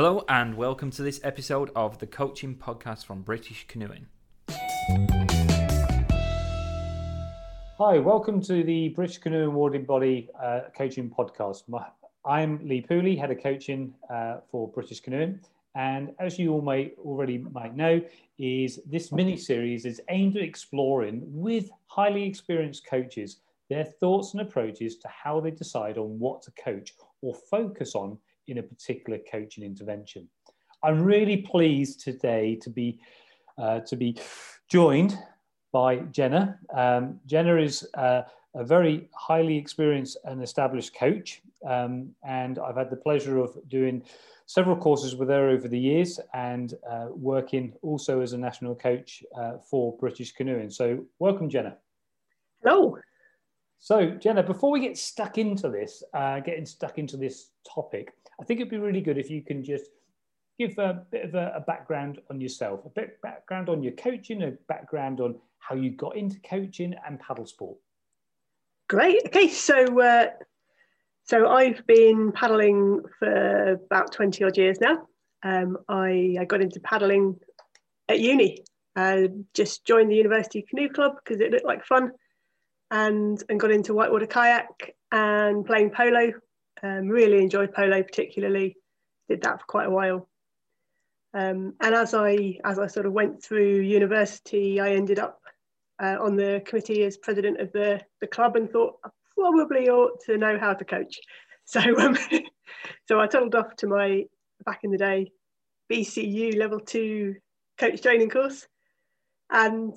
Hello, and welcome to this episode of the coaching podcast from British Canoeing. Hi, welcome to the British Canoe Awarding Body uh, Coaching Podcast. My, I'm Lee Pooley, Head of Coaching uh, for British Canoeing. And as you all may already might know, is this mini series is aimed at exploring with highly experienced coaches their thoughts and approaches to how they decide on what to coach or focus on in a particular coaching intervention. I'm really pleased today to be uh, to be joined by Jenna. Um, Jenna is uh, a very highly experienced and established coach, um, and I've had the pleasure of doing several courses with her over the years and uh, working also as a national coach uh, for British Canoeing. So, welcome, Jenna. Hello. So, Jenna, before we get stuck into this, uh, getting stuck into this topic, I think it'd be really good if you can just give a bit of a, a background on yourself, a bit background on your coaching, a background on how you got into coaching and paddle sport. Great. Okay, so uh, so I've been paddling for about twenty odd years now. Um, I, I got into paddling at uni. I just joined the University Canoe Club because it looked like fun, and and got into whitewater kayak and playing polo. Um, really enjoyed polo particularly. Did that for quite a while. Um, and as I as I sort of went through university, I ended up uh, on the committee as president of the, the club and thought I probably ought to know how to coach. So, um, so I told off to my back in the day BCU level two coach training course, and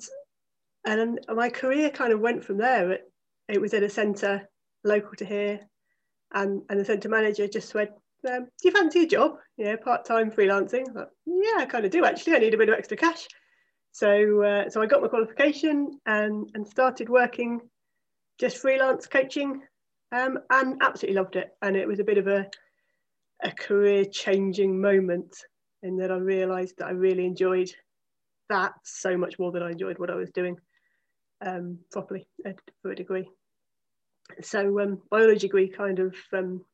and my career kind of went from there. It, it was at a centre local to here, and and the centre manager just went, um, "Do you fancy a job? Yeah, part time freelancing." Thought, yeah, I kind of do actually. I need a bit of extra cash. So, uh, so I got my qualification and, and started working just freelance coaching um, and absolutely loved it. And it was a bit of a, a career changing moment in that I realised that I really enjoyed that so much more than I enjoyed what I was doing um, properly uh, for a degree. So um, biology degree kind of um,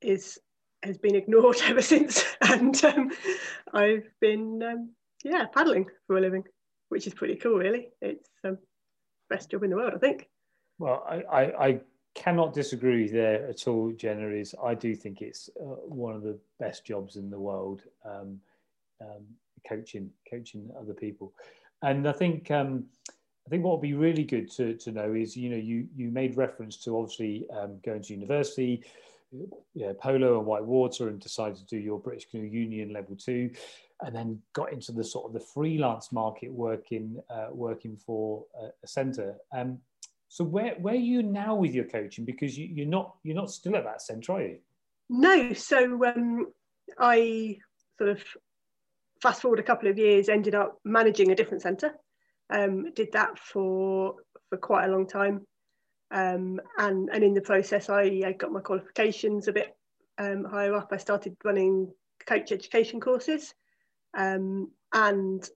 is has been ignored ever since, and um, I've been um, yeah, paddling for a living, which is pretty cool, really. It's um, best job in the world, I think. Well, I, I, I cannot disagree there at all, Jenna. Is I do think it's uh, one of the best jobs in the world, um, um, coaching coaching other people, and I think I think what would be really good to, to know is you know you you made reference to obviously um, going to university, yeah, polo and white water, and decided to do your British Canoe Union level two and then got into the sort of the freelance market working uh, working for a, a centre. Um, so where where are you now with your coaching? Because you, you're not you're not still at that centre, are you? No. So um, I sort of fast forward a couple of years, ended up managing a different centre. Um, did that for for quite a long time, um, and and in the process, I, I got my qualifications a bit um, higher up. I started running coach education courses, um, and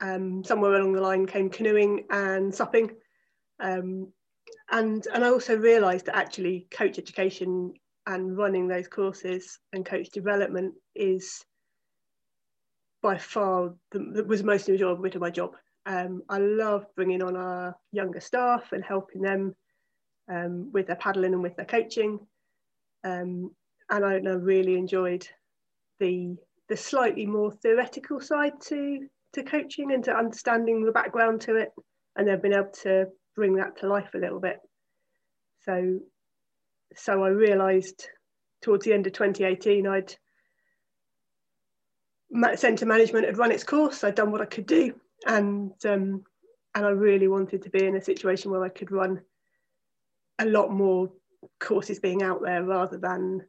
um, somewhere along the line came canoeing and supping. Um, and, and I also realised that actually coach education and running those courses and coach development is by far the, was most enjoyable bit of my job. Um, I love bringing on our younger staff and helping them um, with their paddling and with their coaching. Um, and I, I, really enjoyed the the slightly more theoretical side to to coaching and to understanding the background to it and they've been able to bring that to life a little bit so so i realized towards the end of 2018 i'd centre management had run its course i'd done what i could do and um, and i really wanted to be in a situation where i could run a lot more courses being out there rather than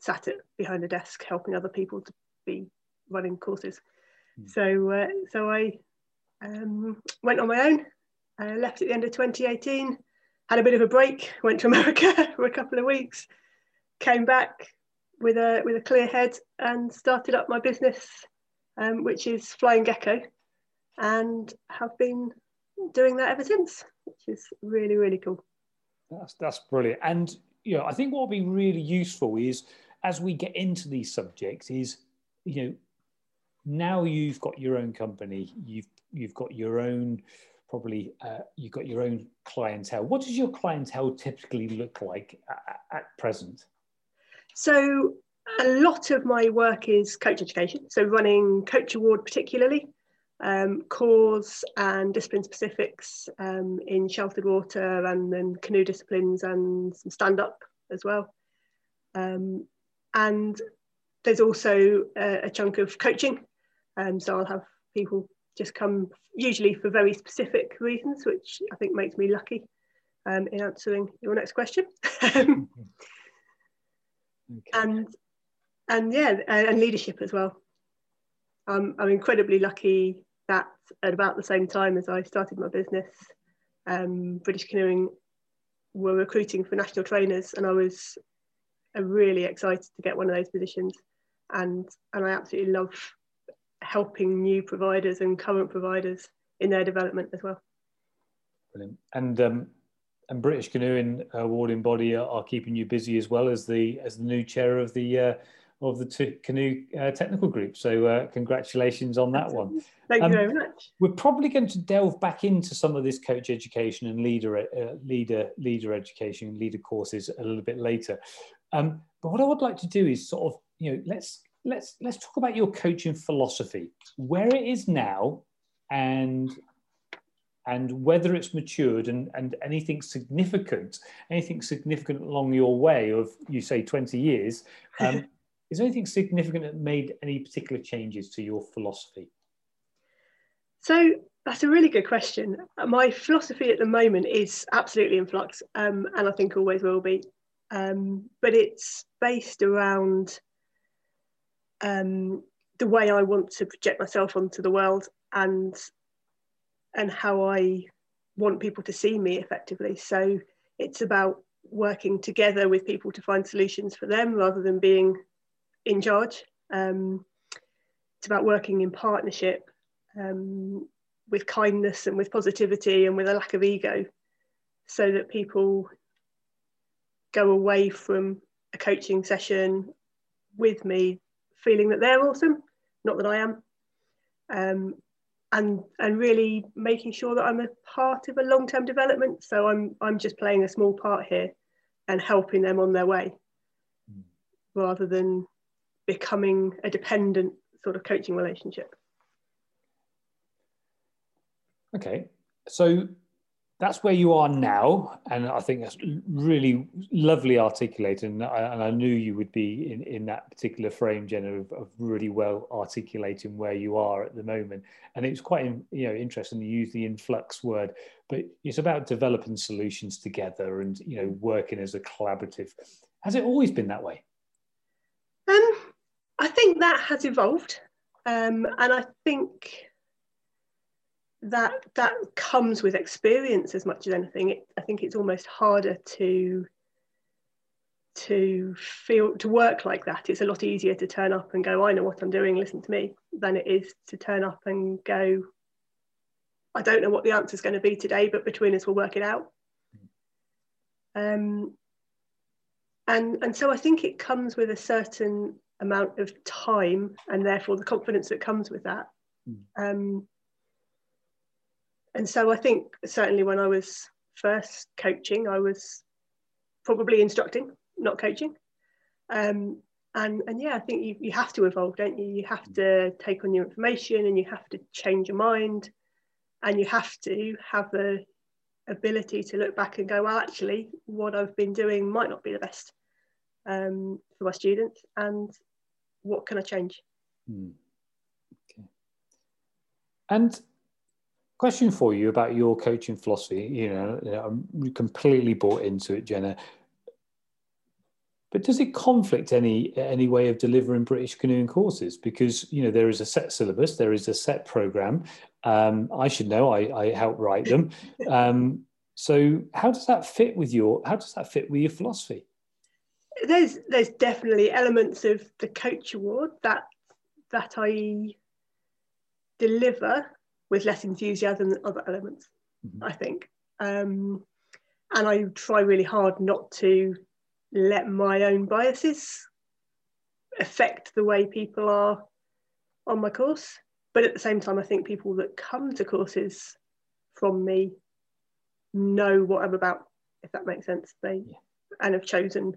sat at behind a desk helping other people to be running courses. Mm. So uh, so I um, went on my own. I left at the end of 2018. Had a bit of a break. Went to America for a couple of weeks. Came back with a with a clear head and started up my business, um, which is Flying Gecko, and have been doing that ever since, which is really really cool. That's that's brilliant. And you know, I think what will be really useful is as we get into these subjects is, you know, now you've got your own company, you've you've got your own probably uh, you've got your own clientele. What does your clientele typically look like at, at present? So a lot of my work is coach education. So running Coach Award particularly, um, cause and discipline specifics um, in sheltered water and then canoe disciplines and some stand up as well. Um, and there's also a, a chunk of coaching. Um, so I'll have people just come usually for very specific reasons, which I think makes me lucky um, in answering your next question. okay. And and yeah, and leadership as well. Um, I'm incredibly lucky that at about the same time as I started my business, um, British Canoeing were recruiting for national trainers, and I was uh, really excited to get one of those positions. And and I absolutely love helping new providers and current providers in their development as well. Brilliant. And um, and British Canoeing awarding body are, are, keeping you busy as well as the as the new chair of the uh, of the canoe uh, technical group. So uh, congratulations on that one. Thank um, you very much. We're probably going to delve back into some of this coach education and leader uh, leader leader education, leader courses a little bit later. Um, but what I would like to do is sort of you know let's let's let's talk about your coaching philosophy, where it is now, and and whether it's matured and, and anything significant, anything significant along your way of you say 20 years, um, is there anything significant that made any particular changes to your philosophy? So that's a really good question. My philosophy at the moment is absolutely in flux, um, and I think always will be. Um, but it's based around um, the way I want to project myself onto the world and and how I want people to see me effectively. So it's about working together with people to find solutions for them rather than being in charge. Um, it's about working in partnership um, with kindness and with positivity and with a lack of ego so that people go away from a coaching session with me feeling that they're awesome, not that I am. Um, and and really making sure that I'm a part of a long-term development. So I'm I'm just playing a small part here and helping them on their way mm. rather than becoming a dependent sort of coaching relationship. Okay, so that's where you are now, and I think that's really lovely articulated. And I, and I knew you would be in, in that particular frame, Jenna, of, of, really well articulating where you are at the moment. And it was quite you know interesting to use the influx word, but it's about developing solutions together and you know working as a collaborative. Has it always been that way? Um, I think that has evolved, um, and I think that that comes with experience as much as anything. It, I think it's almost harder to to feel to work like that. It's a lot easier to turn up and go, I know what I'm doing, listen to me, than it is to turn up and go, I don't know what the answer is going to be today, but between us we'll work it out. Um, and and so I think it comes with a certain amount of time and therefore the confidence that comes with that. Mm. Um, and so I think certainly when I was first coaching, I was probably instructing, not coaching. Um, and and yeah, I think you, you have to evolve, don't you? You have to take on new information and you have to change your mind and you have to have the ability to look back and go, well, actually, what I've been doing might not be the best um, for my students, and what can I change? Hmm. Okay. And question for you about your coaching philosophy. You know, I'm completely bought into it, Jenna. But does it conflict any any way of delivering British canoeing courses? Because you know there is a set syllabus, there is a set program. Um, I should know. I, I help write them. Um, so how does that fit with your how does that fit with your philosophy? There's there's definitely elements of the coach award that that I deliver with less enthusiasm than other elements, mm-hmm. I think. Um, and I try really hard not to let my own biases affect the way people are on my course. But at the same time, I think people that come to courses from me know what I'm about, if that makes sense. They yeah. and have chosen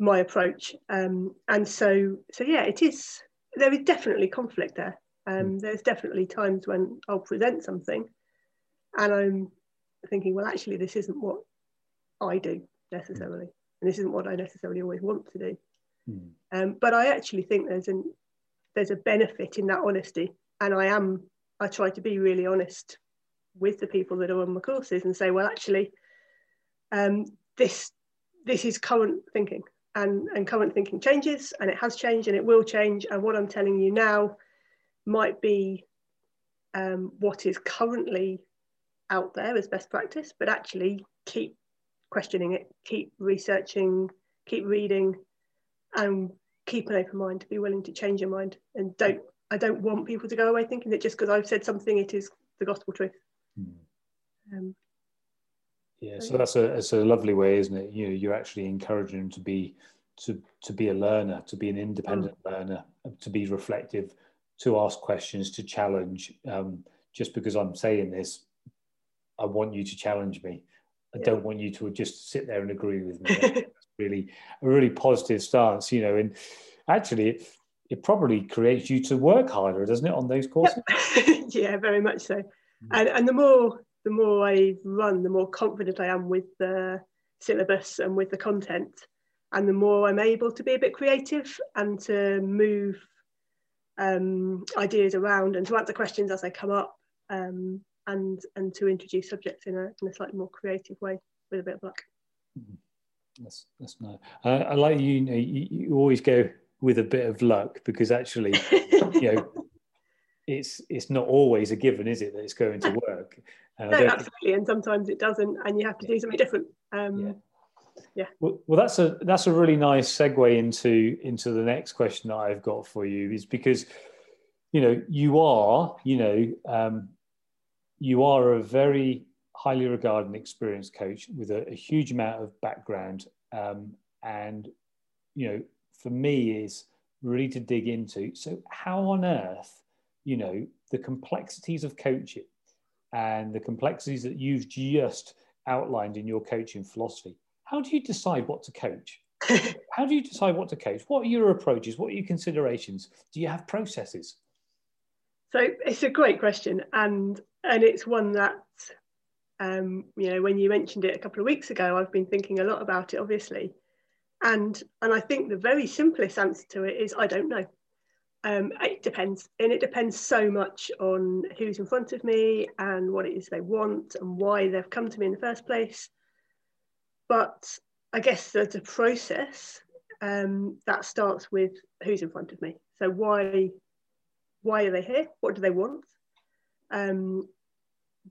my approach. Um, and so, so yeah, it is. There is definitely conflict there. Um, mm. There's definitely times when I'll present something, and I'm thinking, well, actually, this isn't what I do necessarily, and this isn't what I necessarily always want to do. Mm. Um, but I actually think there's an there's a benefit in that honesty, and I am I try to be really honest with the people that are on my courses and say, well, actually, um, this this is current thinking, and and current thinking changes, and it has changed, and it will change, and what I'm telling you now might be um, what is currently out there as best practice, but actually keep questioning it, keep researching, keep reading, and keep an open mind. To be willing to change your mind, and don't. I don't want people to go away thinking that just because I've said something, it is the gospel truth. Mm. Um, yeah, so that's a that's a lovely way, isn't it? You know, you're actually encouraging them to be to to be a learner, to be an independent mm. learner, to be reflective, to ask questions, to challenge. Um, just because I'm saying this, I want you to challenge me. I yeah. don't want you to just sit there and agree with me. That's really a really positive stance, you know. And actually, it, it probably creates you to work harder, doesn't it, on those courses? Yep. yeah, very much so. Mm. And and the more the more I run, the more confident I am with the syllabus and with the content, and the more I'm able to be a bit creative and to move um, ideas around and to answer questions as they come up um, and and to introduce subjects in a, in a slightly more creative way with a bit of luck. Mm-hmm. That's that's nice. Uh, I like you, you, know, you, you always go with a bit of luck because actually, you know, it's it's not always a given, is it, that it's going to work? Uh, no, absolutely, and sometimes it doesn't, and you have to do something different. Um, yeah. Yeah. Well, well, that's a that's a really nice segue into into the next question that I've got for you is because you know you are you know um, you are a very highly regarded and experienced coach with a, a huge amount of background um, and you know for me is really to dig into so how on earth you know the complexities of coaching and the complexities that you've just outlined in your coaching philosophy how do you decide what to coach? how do you decide what to coach? What are your approaches? What are your considerations? Do you have processes? So it's a great question, and and it's one that um, you know when you mentioned it a couple of weeks ago, I've been thinking a lot about it, obviously, and and I think the very simplest answer to it is I don't know. Um, it depends, and it depends so much on who's in front of me and what it is they want and why they've come to me in the first place but I guess there's a process um, that starts with who's in front of me. So why why are they here? What do they want? Um,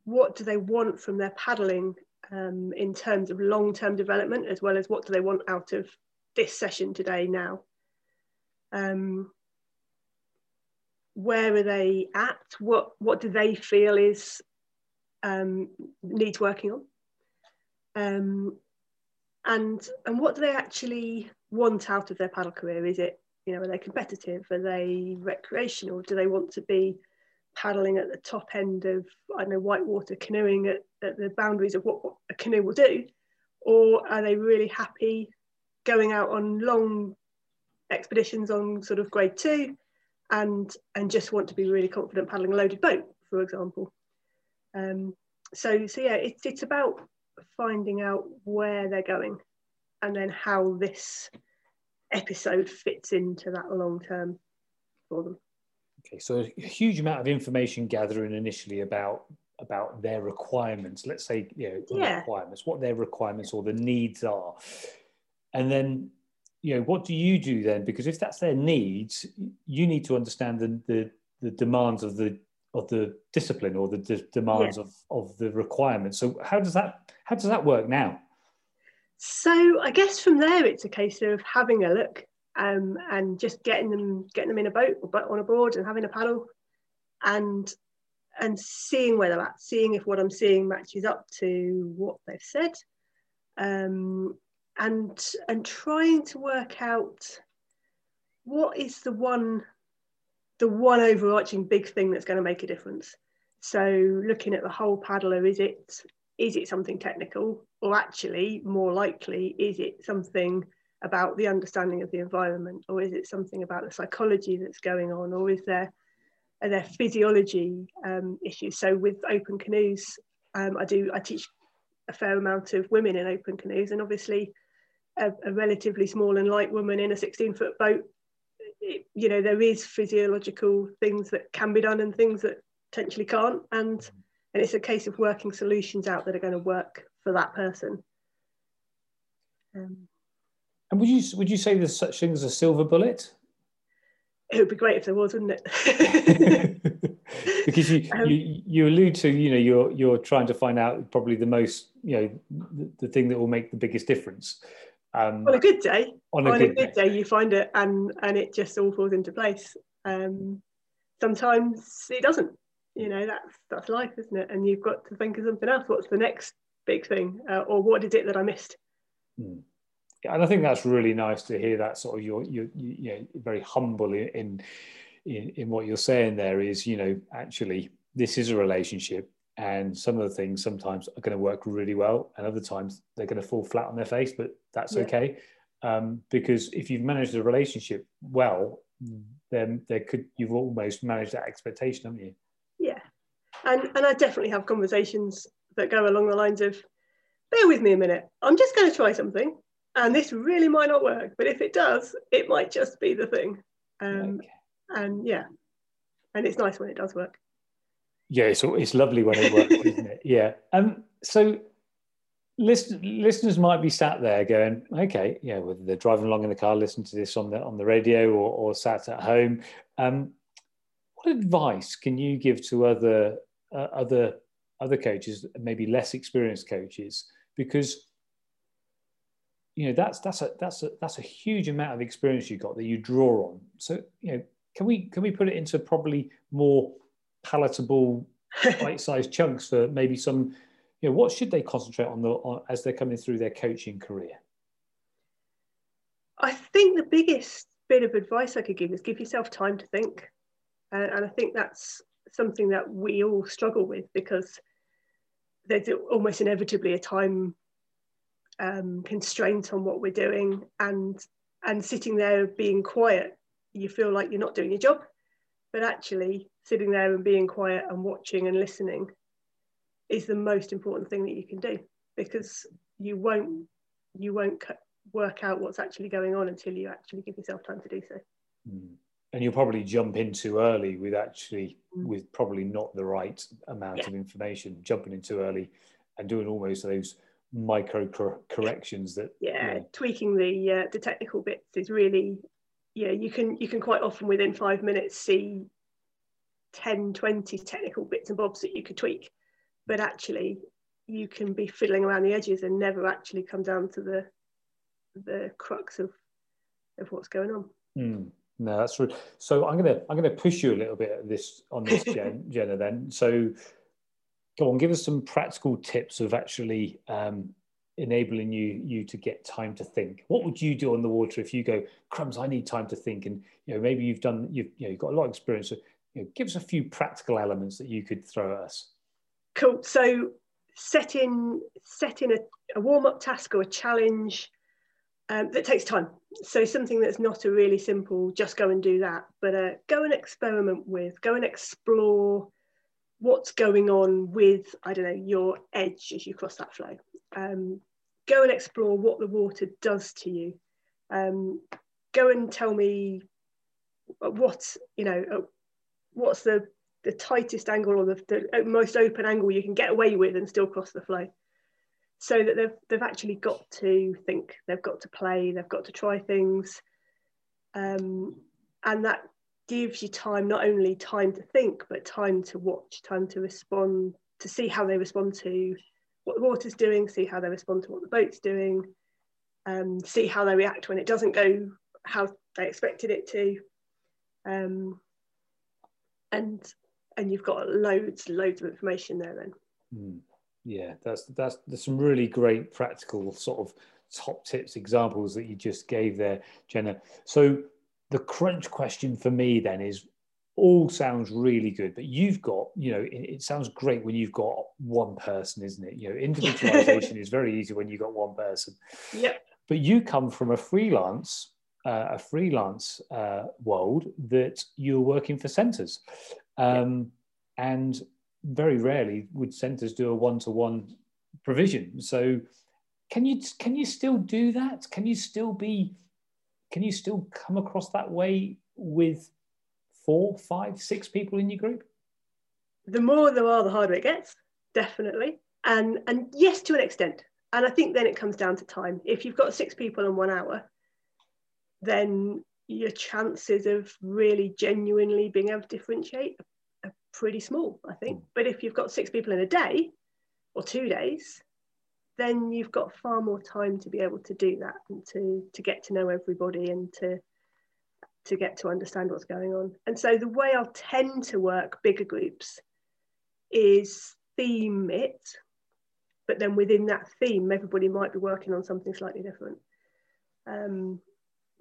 what do they want from their paddling um, in terms of long-term development, as well as what do they want out of this session today now? Um, where are they at? What what do they feel is um, needs working on? Um, and and what do they actually want out of their paddle career? Is it you know are they competitive? Are they recreational? Do they want to be paddling at the top end of I don't know whitewater canoeing at, at the boundaries of what, what a canoe will do, or are they really happy going out on long expeditions on sort of grade two and and just want to be really confident paddling a loaded boat, for example. Um, so so yeah, it's it's about finding out where they're going and then how this episode fits into that long term for them. Okay, so a huge amount of information gathering initially about about their requirements. Let's say, you know, yeah. requirements, what their requirements or the needs are, and then, you know, what do you do then? Because if that's their needs, you need to understand the the, the demands of the of the discipline or the de- demands yeah. of, of the requirements. So how does that how does that work now? So I guess from there it's a case of having a look um, and just getting them getting them in a boat or on a board and having a paddle and and seeing where they're at, seeing if what I'm seeing matches up to what they've said, um, and and trying to work out what is the one the one overarching big thing that's going to make a difference. So looking at the whole paddler is it is it something technical? Or actually more likely is it something about the understanding of the environment? Or is it something about the psychology that's going on? Or is there are there physiology um, issues? So with open canoes um, i do i teach a fair amount of women in open canoes. And obviously a, a relatively small and light woman in a 16 foot boat it, you know there is physiological things that can be done and things that potentially can't. And and it's a case of working solutions out that are going to work for that person. Um, and would you would you say there's such thing as a silver bullet? It would be great if there was wouldn't it? Because you, um, you you allude to you know you're you're trying to find out probably the most you know the, the thing that will make the biggest difference um, on a good day. on a, on good, a good day. day. you find it and and it just all falls into place. Um, sometimes it doesn't. You know that's that's life isn't it? And you've got to think of something else. What's the next big thing? Uh, or what is it that i missed? Mm. and i think that's really nice to hear that sort of you're you're you know very humble in in in what you're saying there is you know actually this is a relationship and some of the things sometimes are going to work really well and other times they're going to fall flat on their face but that's yeah. okay. Um, because if you've managed the relationship well then there could you've almost managed that expectation haven't you? Yeah. And and i definitely have conversations that go along the lines of bear with me a minute. I'm just going to try something and this really might not work but if it does it might just be the thing. Um, okay. and yeah. And it's nice when it does work yeah, it's, it's lovely when it works, isn't it? Yeah. Um, so listen, listeners might be sat there going, okay, yeah, whether they're driving along in the car, listening to this on the on the radio, or, or sat at home. Um, what advice can you give to other uh, other other coaches, maybe less experienced coaches, because you know that's that's a that's a that's a huge amount of experience you've got that you draw on. So you know, can we can we put it into probably more palatable bite-sized chunks for maybe some you know what should they concentrate on, the, on as they're coming through their coaching career? I think the biggest bit of advice i could give is give yourself time to think. Uh, and i think that's something that we all struggle with because there's almost inevitably a time um, constraint on what we're doing and and sitting there being quiet you feel like you're not doing your job. But actually sitting there and being quiet and watching and listening is the most important thing that you can do because you won't you won't work out what's actually going on until you actually give yourself time to do so mm. and you'll probably jump in too early with actually mm. with probably not the right amount yeah. of information jumping in too early and doing almost those micro corrections that yeah you know, tweaking the uh, the technical bits is really yeah, you can you can quite often within five minutes see 10, 20 technical bits and bobs that you could tweak. But actually you can be fiddling around the edges and never actually come down to the the crux of of what's going on. Mm. No, that's true. So I'm gonna I'm gonna push you a little bit this on this Jen, Jenna. Then, so go on, give us some practical tips of actually um, enabling you you to get time to think what would you do on the water if you go crumbs i need time to think and you know maybe you've done you've you know you've got a lot of experience so you know, give us a few practical elements that you could throw at us cool so setting setting a, a warm-up task or a challenge um, that takes time so something that's not a really simple just go and do that but uh, go and experiment with go and explore what's going on with i don't know your edge as you cross that flow um, go and explore what the water does to you. Um, go and tell me what you know. What's the the tightest angle or the, the most open angle you can get away with and still cross the flow so that they've, they've actually got to think they've got to play they've got to try things um, and that gives you time not only time to think but time to watch time to respond to see how they respond to what the water's doing, see how they respond to what the boat's doing, um, see how they react when it doesn't go how they expected it to. Um, and and you've got loads, loads of information there then. Mm. Yeah, that's that's there's some really great practical sort of top tips examples that you just gave there, Jenna. So the crunch question for me then is all sounds really good, but you've got, you know, it, it sounds great when you've got one person, isn't it? You know, individualization is very easy when you've got one person. Yep. But you come from a freelance, uh, a freelance uh, world that you're working for centres, um, and very rarely would centres do a one-to-one provision. So, can you can you still do that? Can you still be? Can you still come across that way with four, five, six people in your group? The more there are, the harder it gets, definitely. And and yes, to an extent. And I think then it comes down to time. If you've got six people in one hour, then your chances of really genuinely being able to differentiate are pretty small, I think. Mm. But if you've got six people in a day or two days, then you've got far more time to be able to do that and to to get to know everybody and to to get to understand what's going on. And so the way I'll tend to work bigger groups is theme it, but then within that theme, everybody might be working on something slightly different. Um,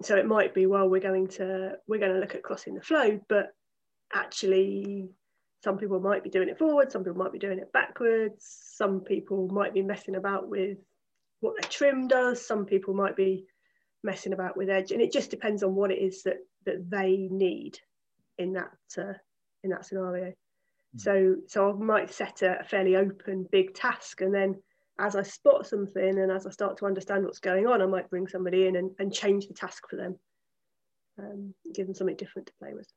so it might be, well, we're going to we're going to look at crossing the flow, but actually some people might be doing it forward, some people might be doing it backwards, some people might be messing about with what their trim does, some people might be messing about with edge and it just depends on what it is that that they need in that uh, in that scenario mm. so so i might set a, a, fairly open big task and then as i spot something and as i start to understand what's going on i might bring somebody in and, and change the task for them um, give them something different to play with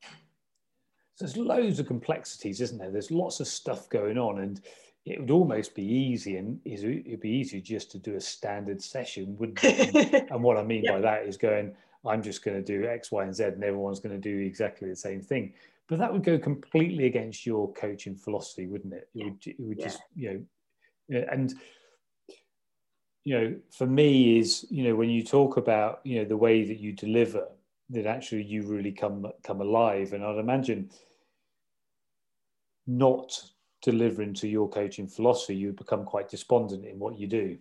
so there's loads of complexities isn't there there's lots of stuff going on and it would almost be easy and it'd be easier just to do a standard session, wouldn't it? and what I mean by that is going, I'm just going to do X, Y, and Z, and everyone's going to do exactly the same thing. But that would go completely against your coaching philosophy, wouldn't it? It would, it would yeah. just, you know, and you know, for me is, you know, when you talk about, you know, the way that you deliver, that actually you really come come alive. And I'd imagine not delivering to your coaching philosophy, you become quite despondent in what you do.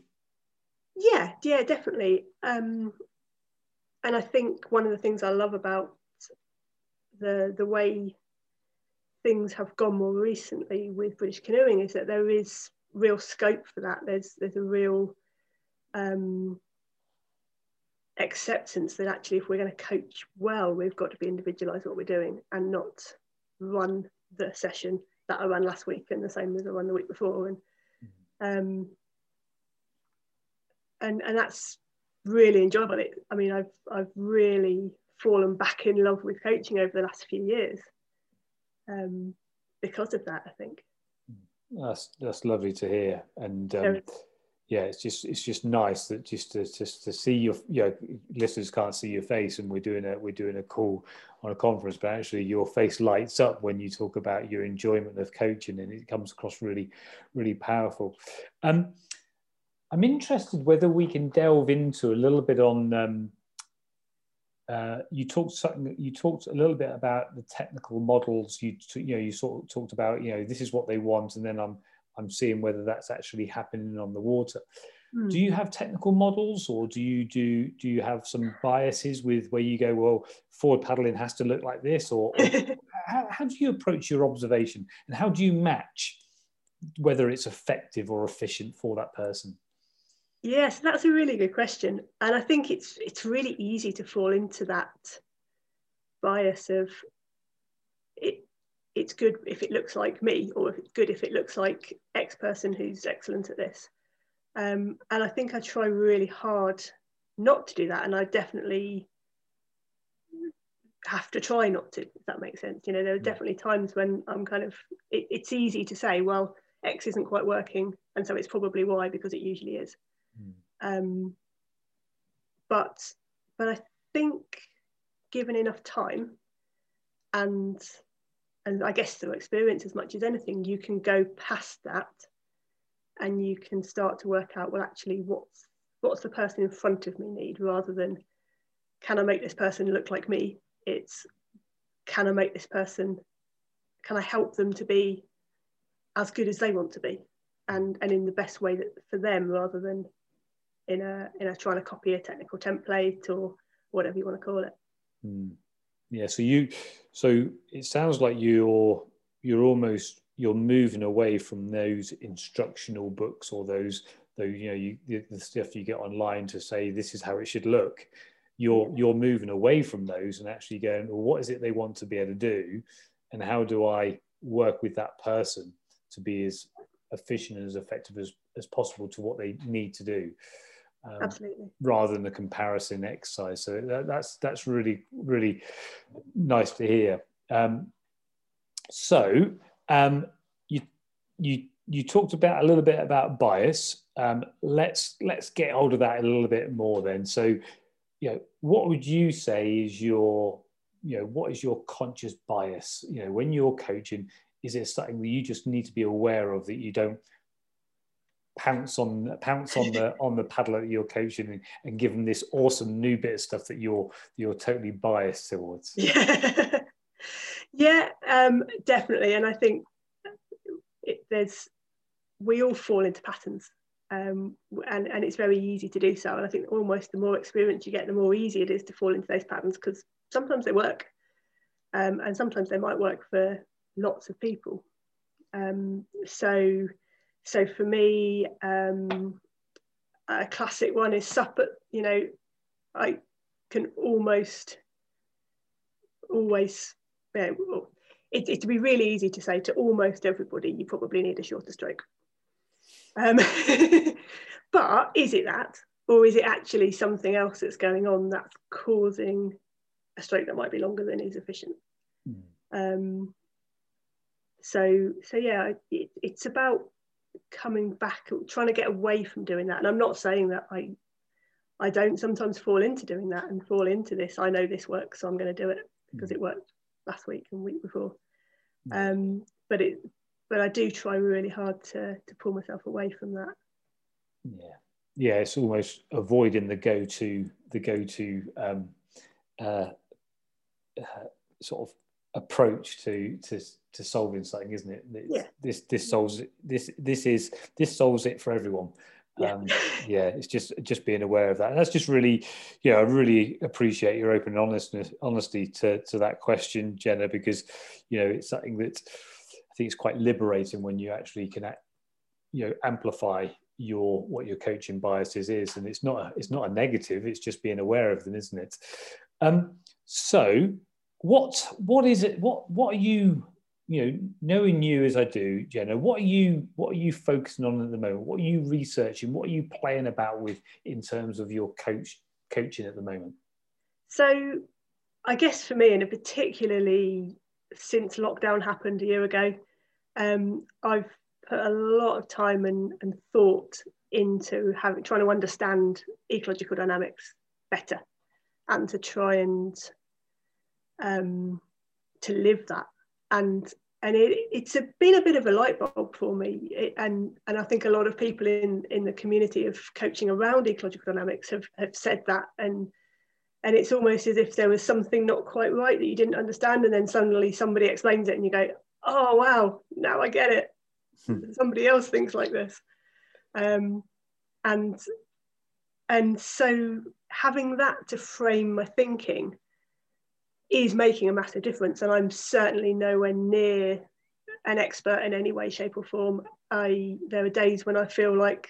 Yeah, yeah, definitely. Um, and I think one of the things I love about the the way things have gone more recently with British canoeing is that there is real scope for that. There's there's a real um, acceptance that actually if we're going to coach well, we've got to be individualised what we're doing and not run the session that I ran last week and the same as I ran the week before. And um, and and that's really enjoyable. It, I mean, I've I've really fallen back in love with coaching over the last few years um, because of that. I think that's that's lovely to hear, and um, yeah, it's just it's just nice that just to just to see your you know listeners can't see your face, and we're doing a we're doing a call on a conference, but actually your face lights up when you talk about your enjoyment of coaching, and it comes across really really powerful. Um, I'm interested whether we can delve into a little bit on. Um, uh, you talked something. You talked a little bit about the technical models. You you know you sort of talked about you know this is what they want, and then I'm I'm seeing whether that's actually happening on the water. Mm. Do you have technical models, or do you do do you have some biases with where you go, well, forward paddling has to look like this, or, or how, how do you approach your observation, and how do you match whether it's effective or efficient for that person? Yes, that's a really good question, and I think it's it's really easy to fall into that bias of it it's good if it looks like me or good if it looks like X person who's excellent at this. Um, and I think I try really hard not to do that. And I definitely have to try not to, if that makes sense. You know, there are definitely times when I'm kind of, it, it's easy to say, well, X isn't quite working. And so it's probably Y because it usually is. Mm. Um, but, but I think given enough time and and I guess through experience as much as anything, you can go past that and you can start to work out, well, actually, what's what's the person in front of me need rather than can I make this person look like me? It's can I make this person, can I help them to be as good as they want to be and, and in the best way that for them rather than in a in a trying to copy a technical template or whatever you want to call it. Mm. Yeah. So you, so it sounds like you're you're almost you're moving away from those instructional books or those though you know you the stuff you get online to say this is how it should look. You're you're moving away from those and actually going well what is it they want to be able to do? And how do i work with that person to be as efficient and as effective as, as possible to what they need to do um, absolutely rather than the comparison exercise so that, that's that's really really nice to hear um, so um, you you you talked about a little bit about bias. Um, let's let's get hold of that a little bit more then. So, you know, what would you say is your you know what is your conscious bias? You know, when you're coaching, is it something that you just need to be aware of that you don't pounce on pounce on the on the paddler that you're coaching and, and give them this awesome new bit of stuff that you're you're totally biased towards? Yeah, yeah, um, definitely. And I think it, there's we all fall into patterns um, and, and it's very easy to do so. And I think almost the more experience you get, the more easy it is to fall into those patterns because sometimes they work um, and sometimes they might work for lots of people. Um, so, so for me, um, a classic one is supper. You know, I can almost always, know, it, it'd be really easy to say to almost everybody, you probably need a shorter stroke. Um, but is it that? Or is it actually something else that's going on that's causing a stroke that might be longer than is efficient? Mm. Um, so, so yeah, it, it's about coming back, trying to get away from doing that. And I'm not saying that I, I don't sometimes fall into doing that and fall into this. I know this works, so I'm going to do it because mm. it worked last week and week before. Mm. Um, but it, but I do try really hard to to pull myself away from that. Yeah, yeah, it's almost avoiding the go to the go to um, uh, uh, sort of approach to to to solving something, isn't it? Yeah. This this solves it. This this is this solves it for everyone. Yeah. Um, yeah, it's just just being aware of that. And that's just really, yeah, I really appreciate your open honestness, honesty to to that question, Jenna, because you know it's something that I think it's quite liberating when you actually can, you know, amplify your what your coaching biases is, and it's not a, it's not a negative. It's just being aware of them, isn't it? Um, so, what what is it? What what are you you know knowing you as I do, Jenna? What are you what are you focusing on at the moment? What are you researching? What are you playing about with in terms of your coach coaching at the moment? So, I guess for me, and particularly since lockdown happened a year ago, um, I've put a lot of time and, and thought into having, trying to understand ecological dynamics better and to try and um, to live that. And and it, it's a, been a bit of a light bulb for me. It, and, and I think a lot of people in, in the community of coaching around ecological dynamics have, have said that. And and it's almost as if there was something not quite right that you didn't understand and then suddenly somebody explains it and you go oh wow now i get it hmm. somebody else thinks like this um, and and so having that to frame my thinking is making a massive difference and i'm certainly nowhere near an expert in any way shape or form i there are days when i feel like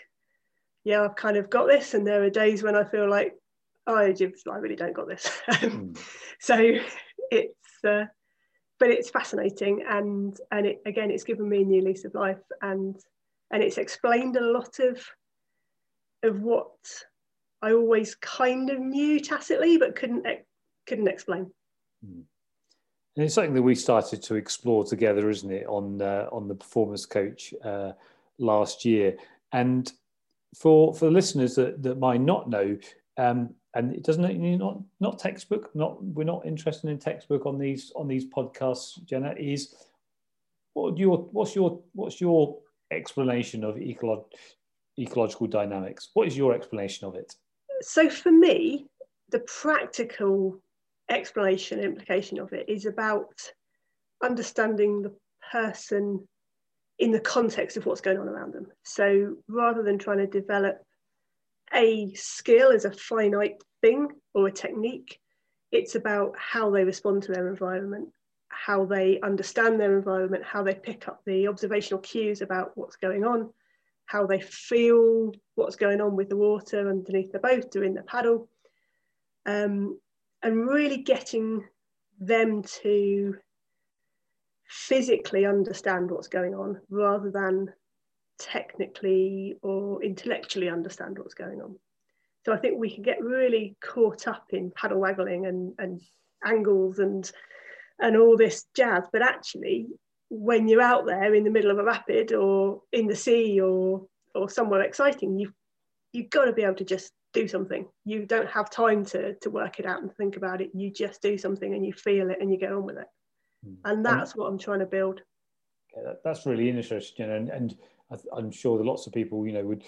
yeah i've kind of got this and there are days when i feel like I just I really don't got this. mm. So it's uh, but it's fascinating and and it again it's given me a new lease of life and and it's explained a lot of of what I always kind of knew tacitly but couldn't couldn't explain. Mm. And it's something that we started to explore together, isn't it, on uh, on the performance coach uh, last year. And for for listeners that, that might not know, um, and it doesn't not not textbook not we're not interested in textbook on these on these podcasts jenna is what your what's your what's your explanation of ecolo- ecological dynamics what is your explanation of it so for me the practical explanation implication of it is about understanding the person in the context of what's going on around them so rather than trying to develop a skill as a finite thing or a technique. it's about how they respond to their environment, how they understand their environment, how they pick up the observational cues about what's going on, how they feel what's going on with the water underneath the boat or in the paddle, um, and really getting them to physically understand what's going on rather than technically or intellectually understand what's going on. So I think we can get really caught up in paddle waggling and, and angles and and all this jazz, but actually when you're out there in the middle of a rapid or in the sea or or somewhere exciting, you've you've got to be able to just do something. You don't have time to to work it out and think about it. You just do something and you feel it and you get on with it. Mm. And that's what I'm trying to build. Yeah, that, that's really interesting, and and I'm sure that lots of people, you know, would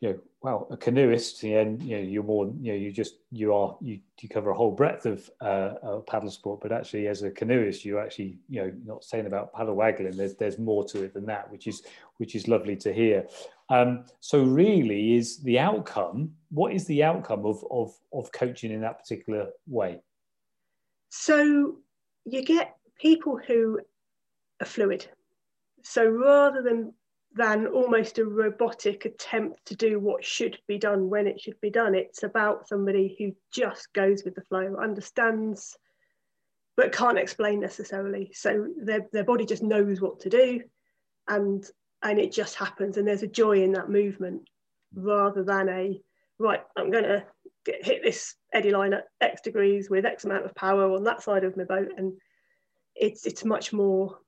you know, well, a canoeist, and you know, you're more, you know, you just you are you, you cover a whole breadth of uh, paddle sport, but actually, as a canoeist, you're actually, you know, not saying about paddle waggling. There's there's more to it than that, which is which is lovely to hear. Um, so, really, is the outcome? What is the outcome of of of coaching in that particular way? So, you get people who are fluid. So rather than than almost a robotic attempt to do what should be done when it should be done. It's about somebody who just goes with the flow, understands, but can't explain necessarily. So their, their body just knows what to do and and it just happens. And there's a joy in that movement rather than a right, I'm gonna hit this eddy line at X degrees with X amount of power on that side of my boat. And it's it's much more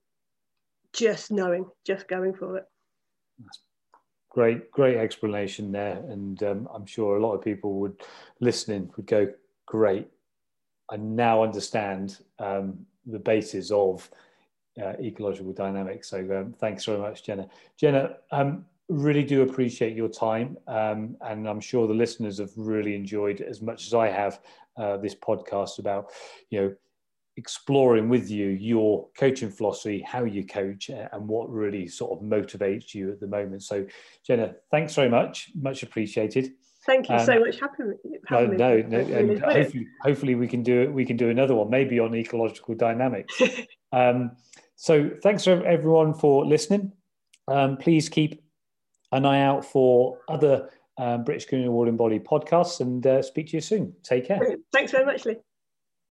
just knowing, just going for it. That's Great, great explanation there, and um, I'm sure a lot of people would listening would go, "Great, I now understand um, the basis of uh, ecological dynamics." So, um, thanks very much, Jenna. Jenna, um, really do appreciate your time, um, and I'm sure the listeners have really enjoyed as much as I have uh, this podcast about, you know exploring with you your coaching philosophy, how you coach, and what really sort of motivates you at the moment. So, Jenna, thanks very much. Much appreciated. Thank you um, so much me. no, no, no and hopefully, hopefully we can do it. We can do another one, maybe on ecological dynamics. um, so, thanks for everyone for listening. Um, please keep an eye out for other um, British Award Awarding Body podcasts, and uh, speak to you soon. Take care. Thanks very much, Lee.